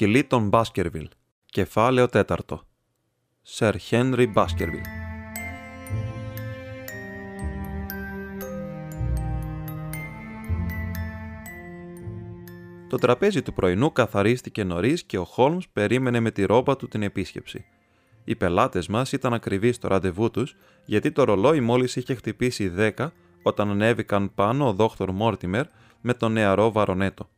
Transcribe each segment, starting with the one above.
Το σκυλί των Μπάσκερβιλ. Κεφάλαιο τέταρτο. Σερ Χένρι Μπάσκερβιλ. Το τραπέζι του πρωινού καθαρίστηκε νωρίς και ο Χόλμς περίμενε με τη ρόμπα του την επίσκεψη. Οι πελάτες μας ήταν ακριβεί στο ραντεβού τους, γιατί το ρολόι μόλις είχε χτυπήσει 10 όταν ανέβηκαν πάνω ο δόκτωρ Μόρτιμερ με τον νεαρό Βαρονέτο.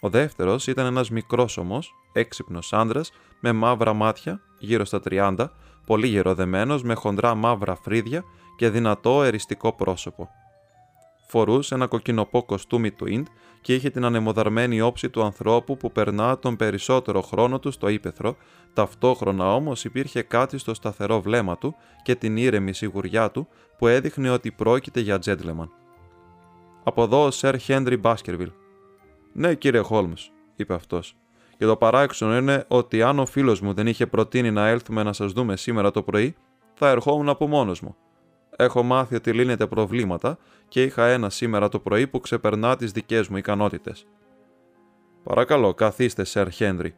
Ο δεύτερος ήταν ένας μικρό όμω, έξυπνος άντρα, με μαύρα μάτια, γύρω στα 30, πολύ γεροδεμένος, με χοντρά μαύρα φρύδια και δυνατό εριστικό πρόσωπο. Φορούσε ένα κοκκινοπό κοστούμι του Ιντ και είχε την ανεμοδαρμένη όψη του ανθρώπου που περνά τον περισσότερο χρόνο του στο ύπεθρο, ταυτόχρονα όμως υπήρχε κάτι στο σταθερό βλέμμα του και την ήρεμη σιγουριά του που έδειχνε ότι πρόκειται για τζέντλεμαν. Από εδώ ο Σερ Χέντρι Μπάσκερβιλ, ναι, κύριε Χόλμς, είπε αυτός. Και το παράξενο είναι ότι αν ο φίλος μου δεν είχε προτείνει να έλθουμε να σας δούμε σήμερα το πρωί, θα ερχόμουν από μόνος μου. Έχω μάθει ότι λύνετε προβλήματα και είχα ένα σήμερα το πρωί που ξεπερνά τις δικές μου ικανότητες. Παρακαλώ, καθίστε, Σερ Χένρι.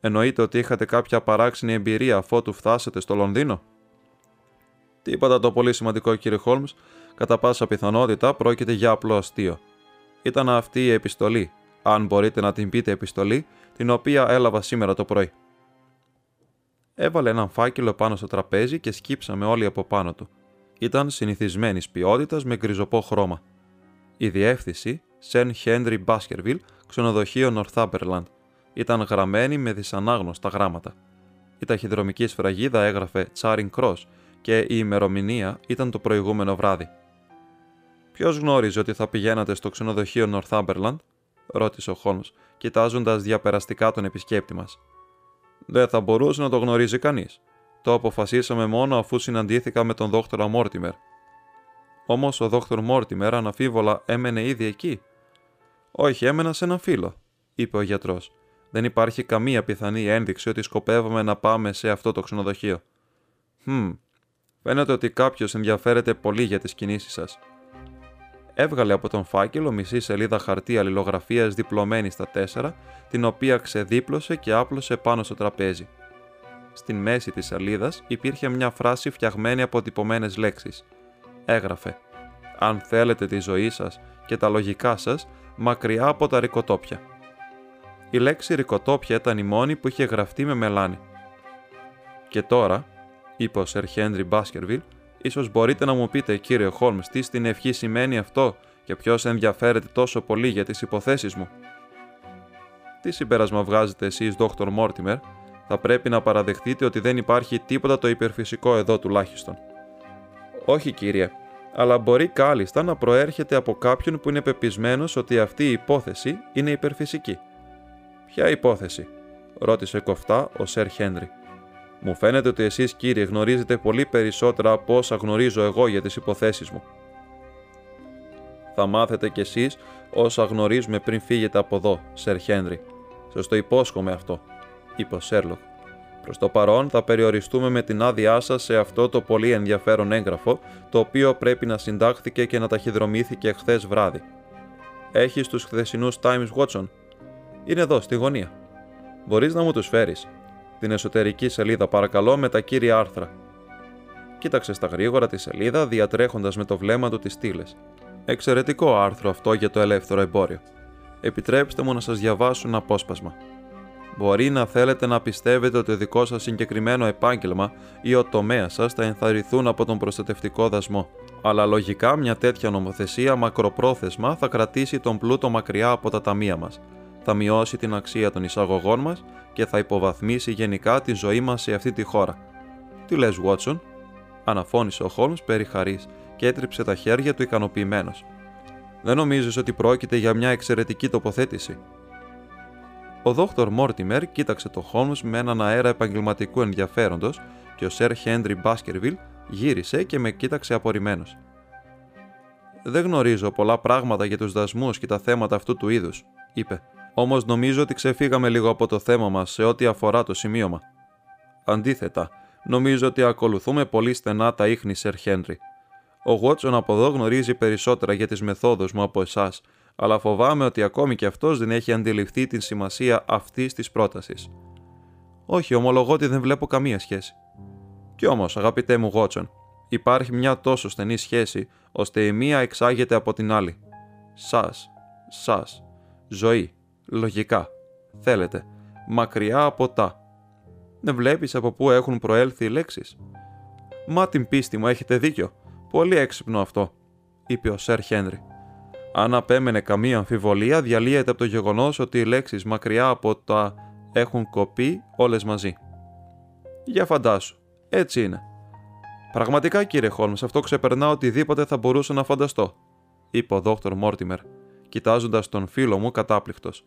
Εννοείτε ότι είχατε κάποια παράξενη εμπειρία αφότου φτάσετε στο Λονδίνο; Τίποτα το πολύ σημαντικό, κύριε Χόλμς. Κατά πάσα πιθανότητα πρόκειται για απλό αστείο. Ήταν αυτή η επιστολή, αν μπορείτε να την πείτε επιστολή, την οποία έλαβα σήμερα το πρωί. Έβαλε έναν φάκελο πάνω στο τραπέζι και σκύψαμε όλοι από πάνω του. Ήταν συνηθισμένης ποιότητας με γκριζοπό χρώμα. Η διεύθυνση Σεν Χένρι Μπάσκερβιλ, ξενοδοχείο Νορθάμπερλαντ, ήταν γραμμένη με δυσανάγνωστα γράμματα. Η ταχυδρομική σφραγίδα έγραφε Charing Cross και η ημερομηνία ήταν το προηγούμενο βράδυ. Ποιος γνώριζε ότι θα πηγαίνατε στο ξενοδοχείο Νορθάμπερλαντ, ρώτησε ο Χόλμς, κοιτάζοντας διαπεραστικά τον επισκέπτη μας. Δεν θα μπορούσε να το γνωρίζει κανείς. Το αποφασίσαμε μόνο αφού συναντήθηκα με τον δόκτωρα Μόρτιμερ. Όμως ο δόκτωρ Μόρτιμερ αναφίβολα έμενε ήδη εκεί. Όχι, έμενα σε έναν φίλο, είπε ο γιατρός. Δεν υπάρχει καμία πιθανή ένδειξη ότι σκοπεύαμε να πάμε σε αυτό το ξενοδοχείο. Χμ, φαίνεται ότι κάποιος ενδιαφέρεται πολύ για τις κινήσεις σας έβγαλε από τον φάκελο μισή σελίδα χαρτί αλληλογραφίας διπλωμένη στα τέσσερα, την οποία ξεδίπλωσε και άπλωσε πάνω στο τραπέζι. Στην μέση της σελίδας υπήρχε μια φράση φτιαγμένη από τυπωμένες λέξεις. Έγραφε: Αν θέλετε τη ζωή σας και τα λογικά σας, μακριά από τα ρικοτόπια. Η λέξη ρικοτόπια ήταν η μόνη που είχε γραφτεί με μελάνι. Και τώρα, είπε ο Σερ Χένρι Μπάσκερβιλ, σω μπορείτε να μου πείτε, κύριε Χόλμς, τι στην ευχή σημαίνει αυτό και ποιος ενδιαφέρεται τόσο πολύ για τις υποθέσεις μου. Τι συμπέρασμα βγάζετε εσείς, Δόκτωρ Μόρτιμερ, θα πρέπει να παραδεχτείτε ότι δεν υπάρχει τίποτα το υπερφυσικό εδώ τουλάχιστον. Όχι, κύριε, αλλά μπορεί κάλλιστα να προέρχεται από κάποιον που είναι πεπισμένος ότι αυτή η υπόθεση είναι υπερφυσική. Ποια υπόθεση, ρώτησε κοφτά ο Σερ Χένρι. Μου φαίνεται ότι εσείς κύριε γνωρίζετε πολύ περισσότερα από όσα γνωρίζω εγώ για τις υποθέσεις μου. Θα μάθετε κι εσείς όσα γνωρίζουμε πριν φύγετε από εδώ, Σερ Χένρι. Σας το υπόσχομαι αυτό, είπε ο Σέρλοκ. Προς το παρόν θα περιοριστούμε με την άδειά σας σε αυτό το πολύ ενδιαφέρον έγγραφο, το οποίο πρέπει να συντάχθηκε και να ταχυδρομήθηκε χθες βράδυ. Έχεις τους χθεσινούς Times Watson. Είναι εδώ, στη γωνία. Μπορείς να μου τους φέρεις, την εσωτερική σελίδα παρακαλώ με τα κύρια άρθρα. Κοίταξε στα γρήγορα τη σελίδα διατρέχοντας με το βλέμμα του τις στήλες. Εξαιρετικό άρθρο αυτό για το ελεύθερο εμπόριο. Επιτρέψτε μου να σας διαβάσω ένα απόσπασμα. Μπορεί να θέλετε να πιστεύετε ότι το δικός σας συγκεκριμένο επάγγελμα ή ο τομέας σας θα ενθαρρυνθούν από τον προστατευτικό δασμό. Αλλά λογικά μια τέτοια νομοθεσία μακροπρόθεσμα θα κρατήσει τον πλούτο μακριά από τα ταμεία μας θα μειώσει την αξία των εισαγωγών μας και θα υποβαθμίσει γενικά τη ζωή μας σε αυτή τη χώρα. Τι λες, Βότσον, αναφώνησε ο Χόλμς περιχαρής και έτριψε τα χέρια του ικανοποιημένος. Δεν νομίζεις ότι πρόκειται για μια εξαιρετική τοποθέτηση; Ο Δόκτωρ Μόρτιμερ κοίταξε το Χόλμς με έναν αέρα επαγγελματικού ενδιαφέροντος και ο Σερ Χέντρι Μπάσκερβιλ γύρισε και με κοίταξε απορριμμένος. Δεν γνωρίζω πολλά πράγματα για τους δασμούς και τα θέματα αυτού του είδους, είπε. Όμως νομίζω ότι ξεφύγαμε λίγο από το θέμα μας σε ό,τι αφορά το σημείωμα. Αντίθετα, νομίζω ότι ακολουθούμε πολύ στενά τα ίχνη, Σερ Χέντρι. Ο Γουότσον από εδώ γνωρίζει περισσότερα για τις μεθόδους μου από εσάς, αλλά φοβάμαι ότι ακόμη και αυτός δεν έχει αντιληφθεί την σημασία αυτής της πρότασης. Όχι, ομολογώ ότι δεν βλέπω καμία σχέση. Κι όμως, αγαπητέ μου Γότσον, υπάρχει μια τόσο στενή σχέση, ώστε η μία εξάγεται από την άλλη. Σας, σας, ζωή, λογικά, θέλετε, μακριά από τα. Δεν βλέπεις από πού έχουν προέλθει οι λέξεις. Μα την πίστη μου έχετε δίκιο. Πολύ έξυπνο αυτό, είπε ο Σερ Χένρι. Αν απέμενε καμία αμφιβολία, διαλύεται από το γεγονός ότι οι λέξεις μακριά από τα έχουν κοπεί όλες μαζί. Για φαντάσου, έτσι είναι. Πραγματικά, κύριε Χόλμς, αυτό ξεπερνά οτιδήποτε θα μπορούσα να φανταστώ, είπε ο Δόκτωρ Μόρτιμερ, κοιτάζοντας τον φίλο μου κατάπληκτος.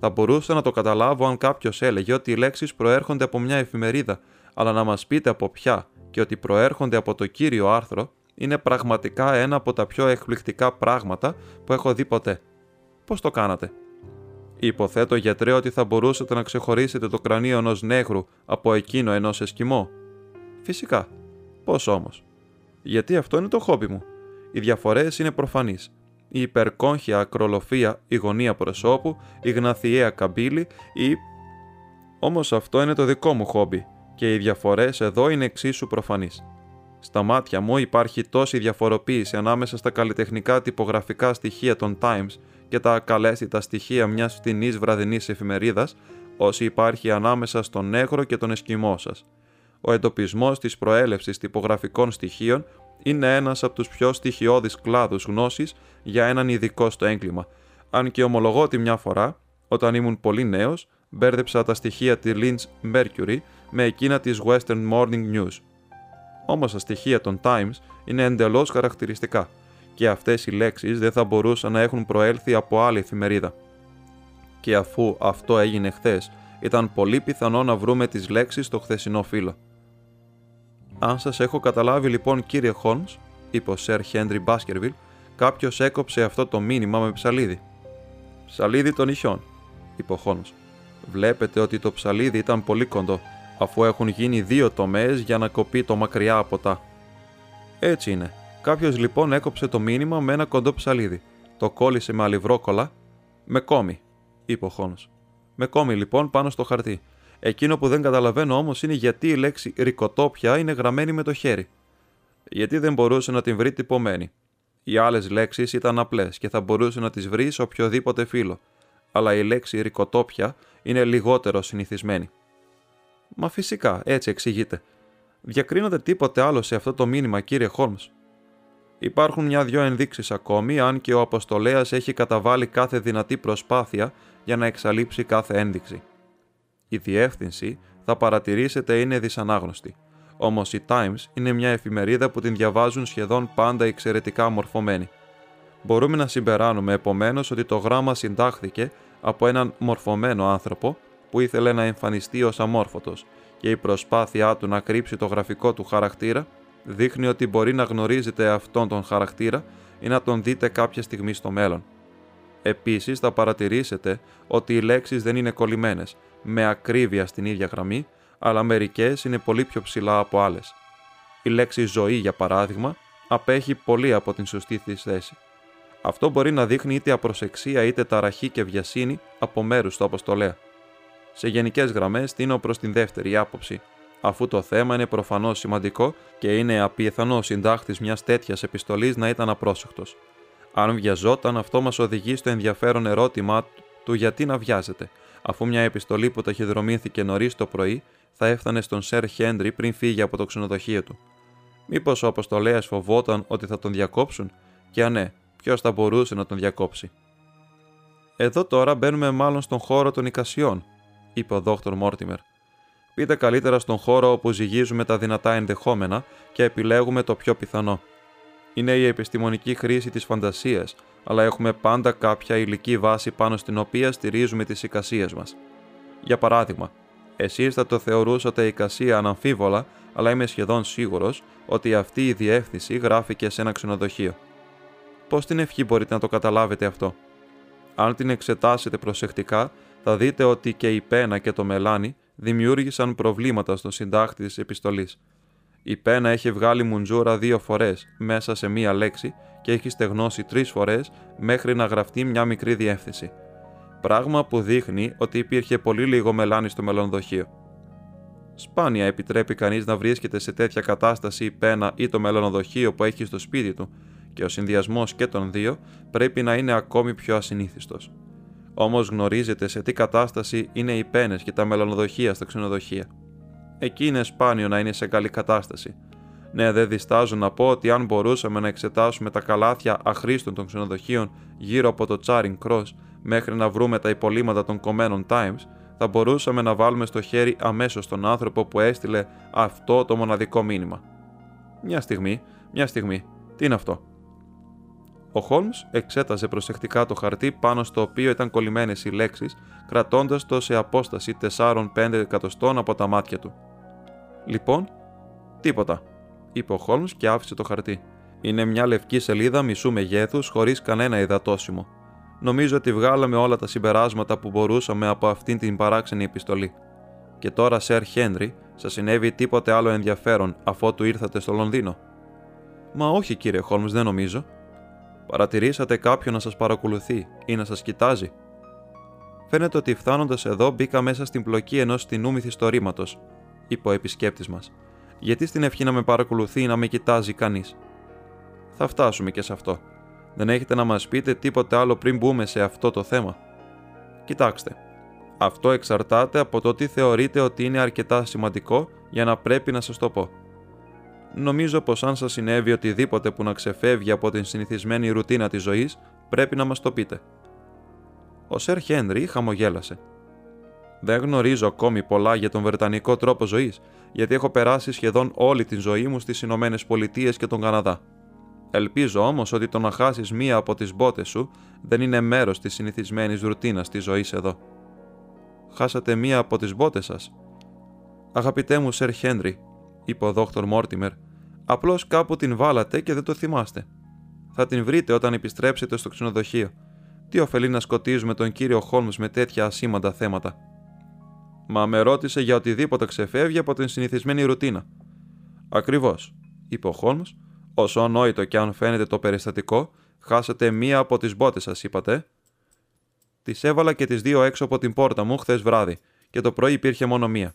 Θα μπορούσα να το καταλάβω αν κάποιος έλεγε ότι οι λέξεις προέρχονται από μια εφημερίδα, αλλά να μας πείτε από ποια και ότι προέρχονται από το κύριο άρθρο είναι πραγματικά ένα από τα πιο εκπληκτικά πράγματα που έχω δει ποτέ. Πώς το κάνατε; Υποθέτω γιατρέ ότι θα μπορούσατε να ξεχωρίσετε το κρανίο ενός νέγρου από εκείνο ενός εσκιμό. Φυσικά. Πώς όμως; Γιατί αυτό είναι το χόμπι μου. Οι διαφορές είναι προφανείς. Η υπερκόγχια ακρολοφία, η γωνία προσώπου, η γναθιαία καμπύλη, η. Όμως αυτό είναι το δικό μου χόμπι και οι διαφορές εδώ είναι εξίσου προφανείς. Στα μάτια μου υπάρχει τόση διαφοροποίηση ανάμεσα στα καλλιτεχνικά τυπογραφικά στοιχεία των Times και τα ακαλέστητα στοιχεία μιας φτηνής βραδινής εφημερίδας, όσοι υπάρχει ανάμεσα στον νέγρο και τον εσκιμό σας. Ο εντοπισμός της προέλευσης τυπογραφικών στοιχείων είναι ένας από τους πιο στοιχειώδεις κλάδους γνώσης για έναν ειδικό στο έγκλημα, αν και ομολογώ ότι μια φορά, όταν ήμουν πολύ νέος, μπέρδεψα τα στοιχεία τη Lynch Mercury με εκείνα της Western Morning News όμως τα στοιχεία των Times είναι εντελώς χαρακτηριστικά και αυτές οι λέξεις δεν θα μπορούσαν να έχουν προέλθει από άλλη εφημερίδα. Και αφού αυτό έγινε χθες, ήταν πολύ πιθανό να βρούμε τις λέξεις στο χθεσινό φύλλο. Αν σας έχω καταλάβει λοιπόν, κύριε Χόλμς, είπε ο Σερ Χέντρι Μπάσκερβιλ, κάποιος έκοψε αυτό το μήνυμα με ψαλίδι. Ψαλίδι των νυχιών, είπε ο Χόλμς. Βλέπετε ότι το ψαλίδι ήταν πολύ κοντό αφού έχουν γίνει δύο τομές για να κοπεί το μακριά από τα. Έτσι είναι. Κάποιος λοιπόν έκοψε το μήνυμα με ένα κοντό ψαλίδι. Το κόλλησε με αλυβρόκολα. Με κόμι, είπε ο Χόνο. Με κόμι λοιπόν πάνω στο χαρτί. Εκείνο που δεν καταλαβαίνω όμως είναι γιατί η λέξη ρικοτόπια είναι γραμμένη με το χέρι. Γιατί δεν μπορούσε να την βρει τυπωμένη. Οι άλλες λέξεις ήταν απλές και θα μπορούσε να τις βρει σε οποιοδήποτε φύλλο. Αλλά η λέξη ρικοτόπια είναι λιγότερο συνηθισμένη. Μα φυσικά, έτσι εξηγείται. Διακρίνονται τίποτε άλλο σε αυτό το μήνυμα, κύριε Χόλμς. Υπάρχουν μια-δυο ενδείξεις ακόμη, αν και ο Αποστολέας έχει καταβάλει κάθε δυνατή προσπάθεια για να εξαλείψει κάθε ένδειξη. Η διεύθυνση, θα παρατηρήσετε, είναι δυσανάγνωστη. Όμως η Times είναι μια εφημερίδα που την διαβάζουν σχεδόν πάντα εξαιρετικά μορφωμένη. Μπορούμε να συμπεράνουμε επομένως ότι το γράμμα συντάχθηκε από έναν μορφωμένο άνθρωπο που ήθελε να εμφανιστεί ως αμόρφωτος και η προσπάθειά του να κρύψει το γραφικό του χαρακτήρα δείχνει ότι μπορεί να γνωρίζετε αυτόν τον χαρακτήρα ή να τον δείτε κάποια στιγμή στο μέλλον. Επίσης θα παρατηρήσετε ότι οι λέξεις δεν είναι κολλημένες με ακρίβεια στην ίδια γραμμή, αλλά μερικές είναι πολύ πιο ψηλά από άλλες. Η λέξη ζωή, για παράδειγμα, απέχει πολύ από την σωστή της θέση. Αυτό μπορεί να δείχνει είτε απροσεξία είτε ταραχή και βιασύνη από μέρους του αποστολέα. Σε γενικές γραμμές τίνω προς την δεύτερη άποψη, αφού το θέμα είναι προφανώς σημαντικό και είναι απιθανό συντάχτης μιας τέτοιας επιστολής να ήταν απρόσεκτος. Αν βιαζόταν, αυτό μας οδηγεί στο ενδιαφέρον ερώτημα του γιατί να βιάζεται, αφού μια επιστολή που ταχυδρομήθηκε νωρίς το πρωί θα έφτανε στον Σερ Χέντρι πριν φύγει από το ξενοδοχείο του. Μήπως ο Αποστολέα φοβόταν ότι θα τον διακόψουν, και αν ναι, ποιος θα μπορούσε να τον διακόψει; Εδώ τώρα μπαίνουμε μάλλον στον χώρο των οικασιών, είπε ο Δόκτωρ Μόρτιμερ. Πείτε καλύτερα στον χώρο όπου ζυγίζουμε τα δυνατά ενδεχόμενα και επιλέγουμε το πιο πιθανό. Είναι η επιστημονική χρήση της φαντασίας, αλλά έχουμε πάντα κάποια υλική βάση πάνω στην οποία στηρίζουμε τις εικασίες μας. Για παράδειγμα, εσείς θα το θεωρούσατε εικασία αναμφίβολα, αλλά είμαι σχεδόν σίγουρος ότι αυτή η διεύθυνση γράφηκε σε ένα ξενοδοχείο. Πώς την ευχή μπορείτε να το καταλάβετε αυτό; Αν την εξετάσετε προσεκτικά, θα δείτε ότι και η πένα και το μελάνι δημιούργησαν προβλήματα στον συντάκτη της επιστολής. Η πένα έχει βγάλει μουντζούρα δύο φορές μέσα σε μία λέξη και έχει στεγνώσει τρεις φορές μέχρι να γραφτεί μια μικρή διεύθυνση. Πράγμα που δείχνει ότι υπήρχε πολύ λίγο μελάνι στο μελονοδοχείο. Σπάνια επιτρέπει κανείς να βρίσκεται σε τέτοια κατάσταση η πένα ή το μελονοδοχείο που έχει στο σπίτι του, και ο συνδυασμός και των δύο πρέπει να είναι ακόμη πιο ασυνήθιστος. Όμως γνωρίζετε σε τι κατάσταση είναι οι πένες και τα μελονοδοχεία στα ξενοδοχεία. Εκεί είναι σπάνιο να είναι σε καλή κατάσταση. Ναι, δεν διστάζω να πω ότι αν μπορούσαμε να εξετάσουμε τα καλάθια αχρήστων των ξενοδοχείων γύρω από το Charing Cross μέχρι να βρούμε τα υπολείμματα των κομμένων Times, θα μπορούσαμε να βάλουμε στο χέρι αμέσως τον άνθρωπο που έστειλε αυτό το μοναδικό μήνυμα. Μια στιγμή, μια στιγμή, τι είναι αυτό; Ο Χόλμ εξέταζε προσεκτικά το χαρτί πάνω στο οποίο ήταν κολλημένες οι λέξεις, κρατώντας το σε απόσταση 4-5 εκατοστών από τα μάτια του. Λοιπόν, τίποτα, είπε ο Χόλμς και άφησε το χαρτί. Είναι μια λευκή σελίδα μισού μεγέθους χωρίς κανένα υδατόσιμο. Νομίζω ότι βγάλαμε όλα τα συμπεράσματα που μπορούσαμε από αυτήν την παράξενη επιστολή. Και τώρα, Σερ Χένρι, σας συνέβη τίποτε άλλο ενδιαφέρον αφότου ήρθατε στο Λονδίνο; Μα όχι, κύριε Χόλμς, δεν νομίζω. Παρατηρήσατε κάποιον να σας παρακολουθεί ή να σας κοιτάζει; Φαίνεται ότι φτάνοντας εδώ μπήκα μέσα στην πλοκή ενός τεινού μυθιστορήματος, είπε ο επισκέπτης μας. Γιατί στην ευχή να με παρακολουθεί ή να με κοιτάζει κανείς. Θα φτάσουμε και σε αυτό. Δεν έχετε να μας πείτε τίποτε άλλο πριν μπούμε σε αυτό το θέμα. Κοιτάξτε. Αυτό εξαρτάται από το τι θεωρείτε ότι είναι αρκετά σημαντικό για να πρέπει να σας το πω. Νομίζω πως αν σας συνέβη οτιδήποτε που να ξεφεύγει από την συνηθισμένη ρουτίνα της ζωής, πρέπει να μας το πείτε. Ο Σερ Χένρι χαμογέλασε. Δεν γνωρίζω ακόμη πολλά για τον Βρετανικό τρόπο ζωής, γιατί έχω περάσει σχεδόν όλη τη ζωή μου στις Ηνωμένες Πολιτείες και τον Καναδά. Ελπίζω όμως ότι το να χάσεις μία από τις μπότες σου δεν είναι μέρος της συνηθισμένης ρουτίνας της ζωής εδώ. Χάσατε μία από τις μπότες σας. Αγαπητέ μου, Σερ Χένρι, είπε ο Δόκτωρ Μόρτιμερ, απλώς κάπου την βάλατε και δεν το θυμάστε. Θα την βρείτε όταν επιστρέψετε στο ξενοδοχείο. Τι ωφελεί να σκοτίζουμε τον κύριο Χόλμς με τέτοια ασήμαντα θέματα. Μα με ρώτησε για οτιδήποτε ξεφεύγει από την συνηθισμένη ρουτίνα. Ακριβώς, είπε ο Χόλμς, όσο ανόητο και αν φαίνεται το περιστατικό, χάσατε μία από τις μπότες σας, είπατε. Τις έβαλα και τις δύο έξω από την πόρτα μου χθες βράδυ, και το πρωί υπήρχε μόνο μία.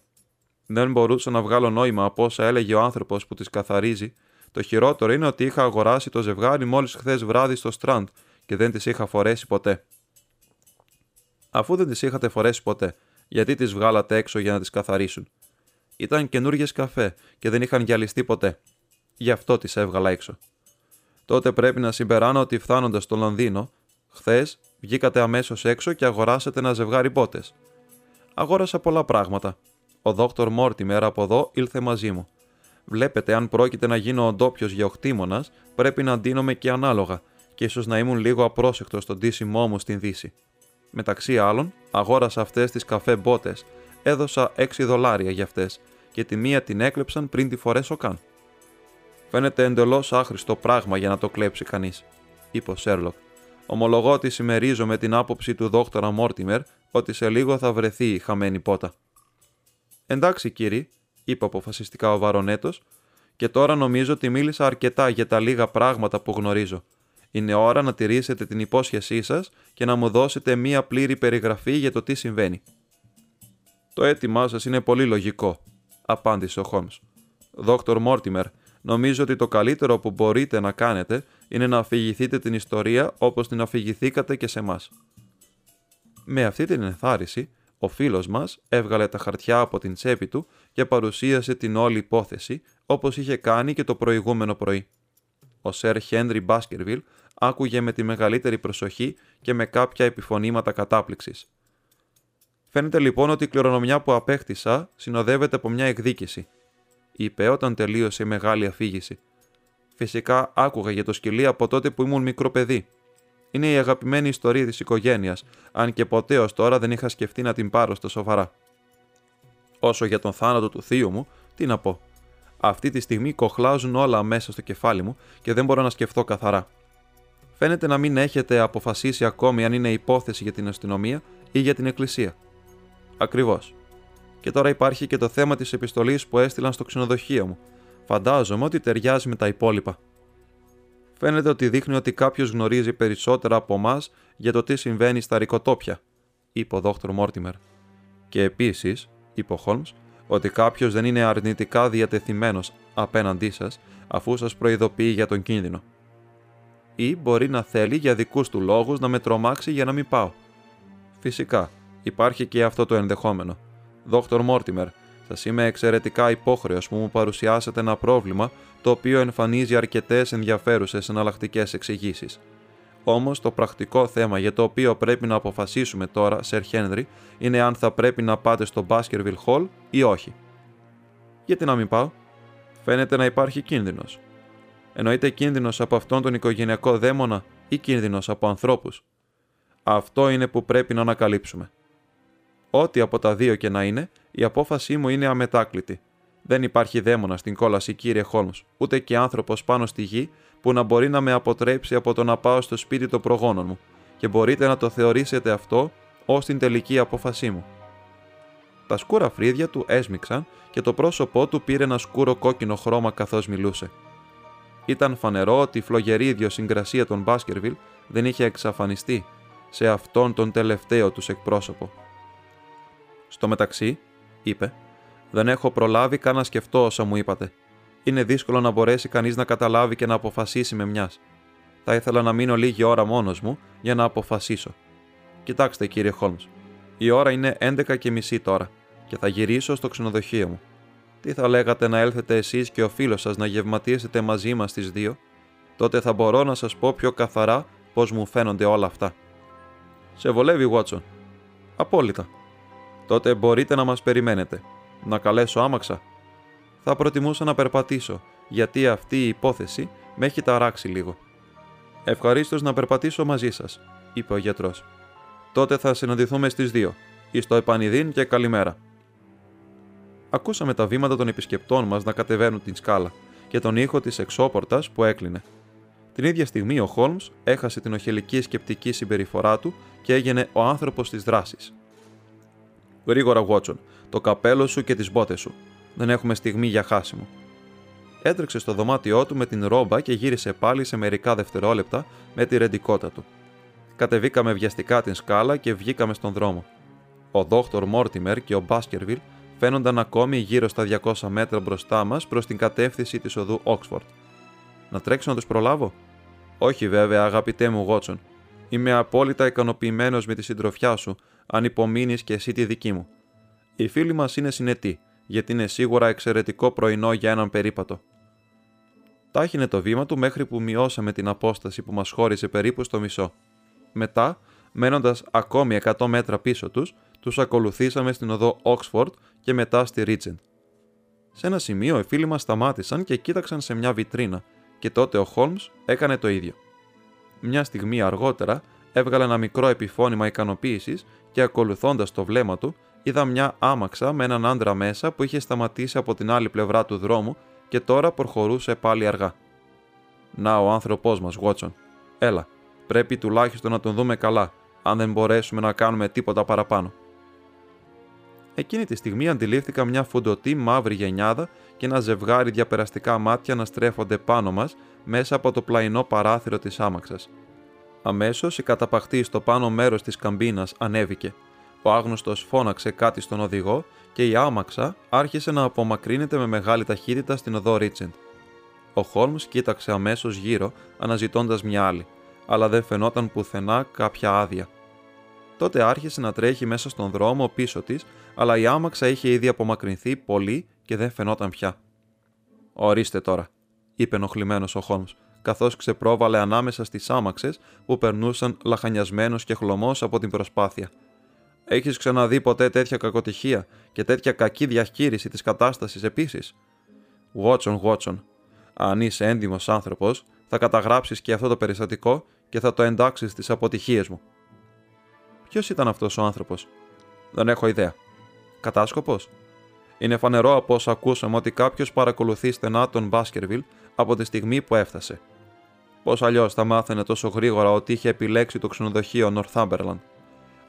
Δεν μπορούσα να βγάλω νόημα από όσα έλεγε ο άνθρωπος που τις καθαρίζει. Το χειρότερο είναι ότι είχα αγοράσει το ζευγάρι μόλις χθες βράδυ στο Στραντ και δεν τις είχα φορέσει ποτέ. Αφού δεν τις είχατε φορέσει ποτέ, γιατί τις βγάλατε έξω για να τις καθαρίσουν. Ήταν καινούργιες καφέ και δεν είχαν γυαλιστεί ποτέ. Γι' αυτό τις έβγαλα έξω. Τότε πρέπει να συμπεράνω ότι φτάνοντας στο Λονδίνο, χθες βγήκατε αμέσως έξω και αγοράσατε ένα ζευγάρι μπότες. Αγόρασα πολλά πράγματα, ο Δόκτωρ Μόρτιμερ από εδώ ήλθε μαζί μου. Βλέπετε, αν πρόκειται να γίνω ο ντόπιος γεωκτήμονα, πρέπει να ντύνομαι και ανάλογα, και ίσως να ήμουν λίγο απρόσεκτος στον ντύσιμό μου στην Δύση. Μεταξύ άλλων, αγόρασα αυτές τις καφέ μπότες, έδωσα 6 δολάρια για αυτές, και τη μία την έκλεψαν πριν τη φορέσω καν. Φαίνεται εντελώς άχρηστο πράγμα για να το κλέψει κανείς, είπε ο Σέρλοκ. Ομολογώ ότι συμμερίζομαι την άποψη του δόκτωρα Μόρτιμερ ότι σε λίγο θα βρεθεί η χαμένη πότα. Εντάξει, κύριε, είπε αποφασιστικά ο Βαρονέτος, και τώρα νομίζω ότι μίλησα αρκετά για τα λίγα πράγματα που γνωρίζω. Είναι ώρα να τηρήσετε την υπόσχεσή σας και να μου δώσετε μία πλήρη περιγραφή για το τι συμβαίνει. Το αίτημά σας είναι πολύ λογικό, απάντησε ο Χόμς. Δόκτωρ Μόρτιμερ, νομίζω ότι το καλύτερο που μπορείτε να κάνετε είναι να αφηγηθείτε την ιστορία όπως την αφηγηθήκατε και σε εμάς. Με αυτή την ενθάρρυνση, ο φίλος μας έβγαλε τα χαρτιά από την τσέπη του και παρουσίασε την όλη υπόθεση όπως είχε κάνει και το προηγούμενο πρωί. Ο Σερ Χένρι Μπάσκερβιλ άκουγε με τη μεγαλύτερη προσοχή και με κάποια επιφωνήματα κατάπληξης. Φαίνεται λοιπόν ότι η κληρονομιά που απέκτησα συνοδεύεται από μια εκδίκηση, είπε όταν τελείωσε η μεγάλη αφήγηση. Φυσικά άκουγα για το σκυλί από τότε που ήμουν μικρό παιδί είναι η αγαπημένη ιστορία της οικογένειας, αν και ποτέ ως τώρα δεν είχα σκεφτεί να την πάρω στα σοβαρά. Όσο για τον θάνατο του θείου μου, τι να πω. Αυτή τη στιγμή κοχλάζουν όλα μέσα στο κεφάλι μου και δεν μπορώ να σκεφτώ καθαρά. Φαίνεται να μην έχετε αποφασίσει ακόμη αν είναι υπόθεση για την αστυνομία ή για την εκκλησία. Ακριβώς. Και τώρα υπάρχει και το θέμα της επιστολής που έστειλαν στο ξενοδοχείο μου. Φαντάζομαι ότι ταιριάζει με τα υπόλοιπα. Φαίνεται ότι δείχνει ότι κάποιος γνωρίζει περισσότερα από εμά για το τι συμβαίνει στα ρικοτόπια, είπε ο Δόκτωρ Μόρτιμερ. Και επίσης, είπε ο Χόλμς, ότι κάποιος δεν είναι αρνητικά διατεθειμένος απέναντί σας αφού σας προειδοποιεί για τον κίνδυνο. Ή μπορεί να θέλει για δικούς του λόγους να με τρομάξει για να μην πάω. Φυσικά, υπάρχει και αυτό το ενδεχόμενο. Δόκτωρ Μόρτιμερ, σας είμαι εξαιρετικά υπόχρεος που μου παρουσιάσετε ένα πρόβλημα το οποίο εμφανίζει αρκετές ενδιαφέρουσες εναλλακτικές εξηγήσεις. Όμως το πρακτικό θέμα για το οποίο πρέπει να αποφασίσουμε τώρα, Σερ Χένρι, είναι αν θα πρέπει να πάτε στο Baskerville Hall ή όχι. Γιατί να μην πάω, φαίνεται να υπάρχει κίνδυνος. Εννοείται κίνδυνος από αυτόν τον οικογενειακό δαίμονα ή κίνδυνος από ανθρώπους. Αυτό είναι που πρέπει να ανακαλύψουμε. Ό,τι από τα δύο και να είναι, η απόφασή μου είναι αμετάκλητη. Δεν υπάρχει δαίμονα στην κόλαση, κύριε Χόλμς, ούτε και άνθρωπος πάνω στη γη που να μπορεί να με αποτρέψει από το να πάω στο σπίτι των προγόνων μου, και μπορείτε να το θεωρήσετε αυτό ως την τελική απόφασή μου. Τα σκούρα φρύδια του έσμιξαν και το πρόσωπό του πήρε ένα σκούρο κόκκινο χρώμα καθώς μιλούσε. Ήταν φανερό ότι η φλογερή ιδιοσυγκρασία των Μπάσκερβιλ δεν είχε εξαφανιστεί σε αυτόν τον τελευταίο τους εκπρόσωπο. Στο μεταξύ, είπε, δεν έχω προλάβει καν να σκεφτώ όσα μου είπατε. Είναι δύσκολο να μπορέσει κανείς να καταλάβει και να αποφασίσει με μιας. Θα ήθελα να μείνω λίγη ώρα μόνος μου για να αποφασίσω. Κοιτάξτε, κύριε Χόλμς, η ώρα είναι 11 και μισή τώρα και θα γυρίσω στο ξενοδοχείο μου. Τι θα λέγατε να έλθετε εσείς και ο φίλος σας να γευματίσετε μαζί μας τις δύο, τότε θα μπορώ να σας πω πιο καθαρά πώς μου φαίνονται όλα αυτά. Σε βολεύει, Βότσον. Απόλυτα. Τότε μπορείτε να μας περιμένετε. Να καλέσω άμαξα. Θα προτιμούσα να περπατήσω, γιατί αυτή η υπόθεση με έχει ταράξει λίγο. Ευχαρίστως να περπατήσω μαζί σας, είπε ο γιατρός. Τότε θα συναντηθούμε στις δύο. Εις το επανειδήν και καλημέρα. Ακούσαμε τα βήματα των επισκεπτών μας να κατεβαίνουν την σκάλα και τον ήχο της εξώπορτας που έκλεινε. Την ίδια στιγμή ο Χόλμς έχασε την οχελική σκεπτική συμπεριφορά του και έγινε ο άνθρωπος της δράσης. Γρήγορα, Βότσον, το καπέλο σου και τις μπότες σου. Δεν έχουμε στιγμή για χάσιμο. Έτρεξε στο δωμάτιό του με την ρόμπα και γύρισε πάλι σε μερικά δευτερόλεπτα με τη ρεντικότα του. Κατεβήκαμε βιαστικά την σκάλα και βγήκαμε στον δρόμο. Ο Δόκτωρ Μόρτιμερ και ο Μπάσκερβιλ φαίνονταν ακόμη γύρω στα 200 μέτρα μπροστά μας προς την κατεύθυνση της οδού Όξφορντ. Να τρέξω να τους προλάβω; Όχι βέβαια, αγαπητέ μου Γότσον. Είμαι απόλυτα ικανοποιημένος με τη συντροφιά σου, αν υπομείνεις και εσύ τη δική μου. Οι φίλοι μας είναι συνετοί, γιατί είναι σίγουρα εξαιρετικό πρωινό για έναν περίπατο. Τάχινε το βήμα του μέχρι που μειώσαμε την απόσταση που μας χώρισε περίπου στο μισό. Μετά, μένοντας ακόμη 100 μέτρα πίσω τους, τους ακολουθήσαμε στην οδό Oxford και μετά στη Ρίτσεντ. Σε ένα σημείο οι φίλοι μας σταμάτησαν και κοίταξαν σε μια βιτρίνα, και τότε ο Χόλμ έκανε το ίδιο. Μια στιγμή αργότερα έβγαλε ένα μικρό επιφώνημα ικανοποίησης και ακολουθώντας το βλέμμα του, είδα μια άμαξα με έναν άντρα μέσα που είχε σταματήσει από την άλλη πλευρά του δρόμου και τώρα προχωρούσε πάλι αργά. Να ο άνθρωπός μας, Βότσον. Έλα, πρέπει τουλάχιστον να τον δούμε καλά, αν δεν μπορέσουμε να κάνουμε τίποτα παραπάνω. Εκείνη τη στιγμή αντιλήφθηκα μια φουντοτή μαύρη γενιάδα και ένα ζευγάρι διαπεραστικά μάτια να στρέφονται πάνω μας μέσα από το πλαϊνό παράθυρο της άμαξας. Αμέσως η καταπαχτή στο πάνω μέρος της καμπίνας ανέβηκε. Ο άγνωστος φώναξε κάτι στον οδηγό και η άμαξα άρχισε να απομακρύνεται με μεγάλη ταχύτητα στην οδό Ρίτσεντ. Ο Χόλμς κοίταξε αμέσως γύρω, αναζητώντας μια άλλη, αλλά δεν φαινόταν πουθενά κάποια άδεια. Τότε άρχισε να τρέχει μέσα στον δρόμο πίσω της, αλλά η άμαξα είχε ήδη απομακρυνθεί πολύ και δεν φαινόταν πια. Ορίστε τώρα, είπε ενοχλημένος ο Χόλμς, καθώς ξεπρόβαλε ανάμεσα στις άμαξες που περνούσαν λαχανιασμένος και χλωμός από την προσπάθεια. Έχεις ξαναδεί ποτέ τέτοια κακοτυχία και τέτοια κακή διαχείριση της κατάστασης επίσης; Βότσον, Βότσον, αν είσαι έντιμος άνθρωπος, θα καταγράψεις και αυτό το περιστατικό και θα το εντάξεις στις αποτυχίες μου. Ποιος ήταν αυτός ο άνθρωπος, Δεν έχω ιδέα. Κατάσκοπος; Είναι φανερό από όσα ακούσαμε ότι κάποιος παρακολουθεί στενά τον Μπάσκερβιλ από τη στιγμή που έφτασε. Πώς αλλιώς θα μάθαινε τόσο γρήγορα ότι είχε επιλέξει το ξενοδοχείο Νορθάμπερλαντ.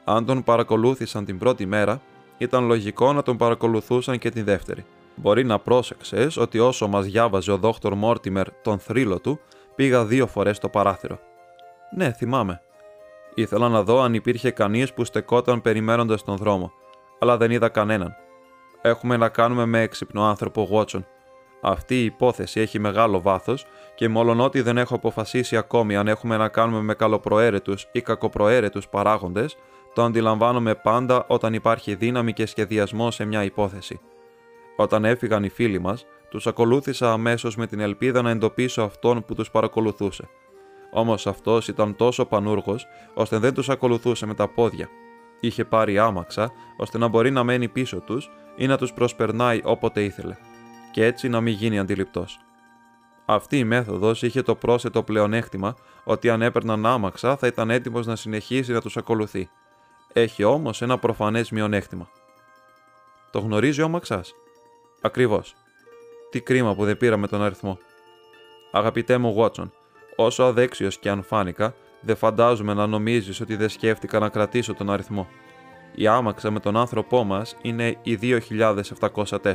Αν τον παρακολούθησαν την πρώτη μέρα, ήταν λογικό να τον παρακολουθούσαν και την δεύτερη. Μπορεί να πρόσεξες ότι όσο μας διάβαζε ο Δόκτωρ Μόρτιμερ τον θρύλο του, πήγα δύο φορές στο παράθυρο. Ναι, θυμάμαι. Ήθελα να δω αν υπήρχε κανείς που στεκόταν περιμένοντας τον δρόμο, αλλά δεν είδα κανέναν. Έχουμε να κάνουμε με έξυπνο άνθρωπο, Βότσον. Αυτή η υπόθεση έχει μεγάλο βάθος και μόλον ότι δεν έχω αποφασίσει ακόμη αν έχουμε να κάνουμε με καλοπροαίρετους ή κακοπροαίρετους παράγοντες, το αντιλαμβάνομαι πάντα όταν υπάρχει δύναμη και σχεδιασμό σε μια υπόθεση. Όταν έφυγαν οι φίλοι μας, τους ακολούθησα αμέσως με την ελπίδα να εντοπίσω αυτόν που τους παρακολουθούσε. Όμως αυτός ήταν τόσο πανούργος, ώστε δεν τους ακολουθούσε με τα πόδια. Είχε πάρει άμαξα, ώστε να μπορεί να μένει πίσω τους ή να τους προσπερνάει όποτε ήθελε, και έτσι να μην γίνει αντιληπτός. Αυτή η μέθοδος είχε το πρόσθετο πλεονέκτημα ότι αν έπαιρναν άμαξα θα ήταν έτοιμος να συνεχίσει να τους ακολουθεί. Έχει όμως ένα προφανές μειονέκτημα. Το γνωρίζει ο Μαξά. Ακριβώς. Τι κρίμα που δεν πήραμε τον αριθμό. Αγαπητέ μου Βότσον, όσο αδέξιος και αν φάνηκα, δεν φαντάζομαι να νομίζεις ότι δεν σκέφτηκα να κρατήσω τον αριθμό. Η άμαξα με τον άνθρωπό μας είναι η 2704.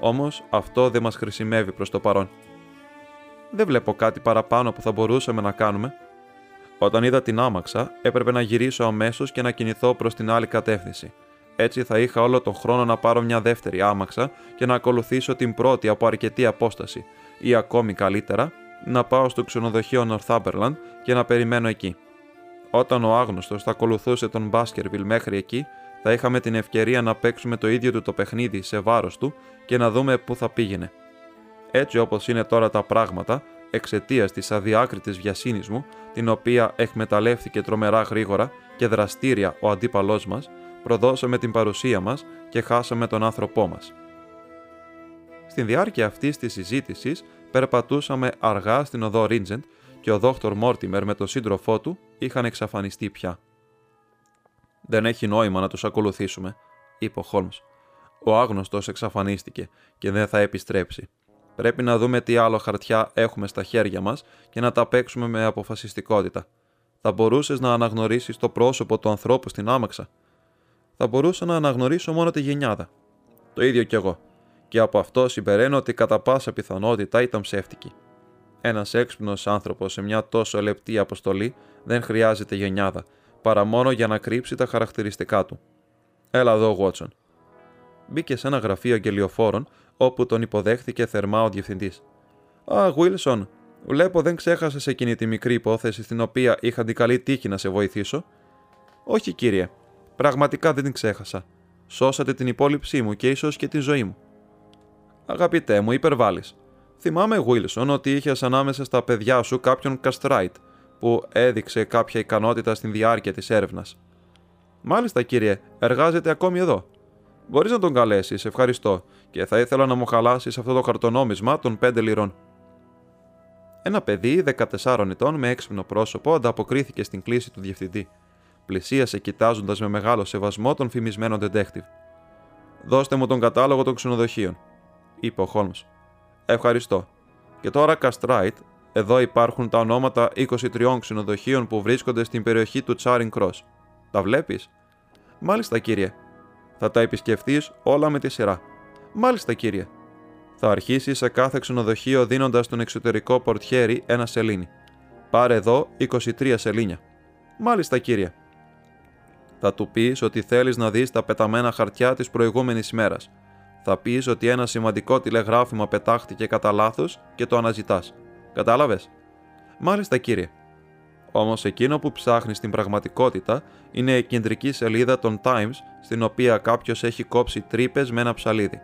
Όμως αυτό δεν μας χρησιμεύει προς το παρόν. Δεν βλέπω κάτι παραπάνω που θα μπορούσαμε να κάνουμε. Όταν είδα την άμαξα, έπρεπε να γυρίσω αμέσως και να κινηθώ προς την άλλη κατεύθυνση. Έτσι θα είχα όλο τον χρόνο να πάρω μια δεύτερη άμαξα και να ακολουθήσω την πρώτη από αρκετή απόσταση, ή ακόμη καλύτερα, να πάω στο ξενοδοχείο Northumberland και να περιμένω εκεί. Όταν ο άγνωστος θα ακολουθούσε τον Μπάσκερβιλ μέχρι εκεί, θα είχαμε την ευκαιρία να παίξουμε το ίδιο του το παιχνίδι σε βάρος του και να δούμε πού θα πήγαινε. Έτσι όπως είναι τώρα τα πράγματα, εξαιτίας της αδιάκριτης βιασύνης μου, την οποία εκμεταλλεύτηκε τρομερά γρήγορα και δραστήρια ο αντίπαλός μας, προδώσαμε την παρουσία μας και χάσαμε τον άνθρωπό μας. Στην διάρκεια αυτής της συζήτησης, περπατούσαμε αργά στην οδό Ρίντζεντ και ο Δόκτωρ Μόρτιμερ με τον σύντροφό του είχαν εξαφανιστεί πια. Δεν έχει νόημα να τους ακολουθήσουμε, είπε ο Χόλμς. Ο άγνωστος εξαφανίστηκε και δεν θα επιστρέψει. Πρέπει να δούμε τι άλλο χαρτιά έχουμε στα χέρια μας και να τα παίξουμε με αποφασιστικότητα. Θα μπορούσες να αναγνωρίσεις το πρόσωπο του ανθρώπου στην άμαξα. Θα μπορούσα να αναγνωρίσω μόνο τη γενιάδα. Το ίδιο κι εγώ. Και από αυτό συμπεραίνω ότι κατά πάσα πιθανότητα ήταν ψεύτικη. Ένας έξυπνος άνθρωπος σε μια τόσο λεπτή αποστολή δεν χρειάζεται γενιάδα, παρά μόνο για να κρύψει τα χαρακτηριστικά του. Έλα εδώ, Βότσον. Μπήκε σε ένα γραφείο αγγελιοφόρων, όπου τον υποδέχθηκε θερμά ο διευθυντής. Α, Γουίλσον, βλέπω δεν ξέχασες εκείνη τη μικρή υπόθεση στην οποία είχα την καλή τύχη να σε βοηθήσω. Όχι, κύριε. Πραγματικά δεν την ξέχασα. Σώσατε την υπόλοιψή μου και ίσως και τη ζωή μου. Αγαπητέ μου, υπερβάλλεις. Θυμάμαι, Γουίλσον, ότι είχες ανάμεσα στα παιδιά σου κάποιον Καστράιτ, που έδειξε κάποια ικανότητα στην διάρκεια της έρευνας. Μάλιστα, κύριε, εργάζεται ακόμη εδώ. Μπορείς να τον καλέσεις, ευχαριστώ, και θα ήθελα να μου χαλάσεις αυτό το χαρτονόμισμα των 5 λιρών. Ένα παιδί 14 ετών με έξυπνο πρόσωπο ανταποκρίθηκε στην κλίση του διευθυντή. Πλησίασε κοιτάζοντας με μεγάλο σεβασμό τον φημισμένο detective. Δώστε μου τον κατάλογο των ξενοδοχείων, είπε ο Χόλμς. Ευχαριστώ. Και τώρα, Καστράιτ, εδώ υπάρχουν τα ονόματα 23 ξενοδοχείων που βρίσκονται στην περιοχή του Charing Cross. Τα βλέπεις; Μάλιστα, κύριε. Θα τα επισκεφθείς όλα με τη σειρά. Μάλιστα, κύριε. Θα αρχίσεις σε κάθε ξενοδοχείο δίνοντας τον εξωτερικό πορτιέρι ένα σελήνι. Πάρε εδώ 23 σελήνια. Μάλιστα, κύριε. Θα του πεις ότι θέλεις να δεις τα πεταμένα χαρτιά της προηγούμενης ημέρα. Θα πεις ότι ένα σημαντικό τηλεγράφημα πετάχτηκε κατά λάθος και το αναζητάς. Κατάλαβες; Μάλιστα, κύριε. Όμως εκείνο που ψάχνεις στην πραγματικότητα είναι η κεντρική σελίδα των Times, στην οποία κάποιος έχει κόψει τρύπες με ένα ψαλίδι.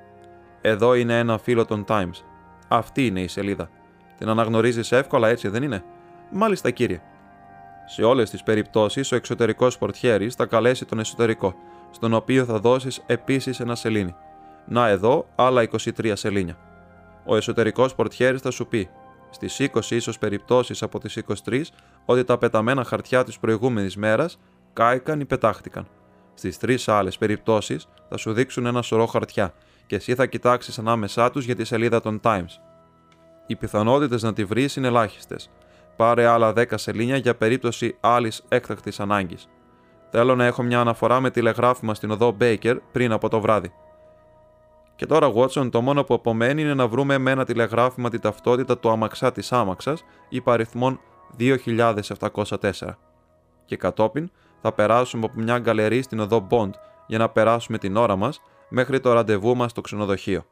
Εδώ είναι ένα φύλλο των Times. Αυτή είναι η σελίδα. Την αναγνωρίζεις εύκολα, έτσι δεν είναι; Μάλιστα, κύριε. Σε όλες τις περιπτώσεις, ο εξωτερικός πορτιέρης θα καλέσει τον εσωτερικό, στον οποίο θα δώσεις επίσης ένα σελήνι. Να εδώ άλλα 23 σελήνια. Ο εσωτερικός πορτιέρης θα σου πει στις 20 ίσως περιπτώσεις από τις 23 ότι τα πεταμένα χαρτιά της προηγούμενης μέρας κάηκαν ή πετάχτηκαν. Στις τρεις άλλες περιπτώσεις θα σου δείξουν ένα σωρό χαρτιά και εσύ θα κοιτάξεις ανάμεσά τους για τη σελίδα των Times. Οι πιθανότητες να τη βρεις είναι ελάχιστες. Πάρε άλλα 10 σελίνια για περίπτωση άλλης έκτακτης ανάγκης. Θέλω να έχω μια αναφορά με τηλεγράφημα στην οδό Baker πριν από το βράδυ. Και τώρα, Watson, το μόνο που απομένει είναι να βρούμε με ένα τηλεγράφημα την ταυτότητα του αμαξά της άμαξας υπαριθμών 2704. Και κατόπιν θα περάσουμε από μια γκαλερί στην οδό Bond για να περάσουμε την ώρα μας μέχρι το ραντεβού μας στο ξενοδοχείο.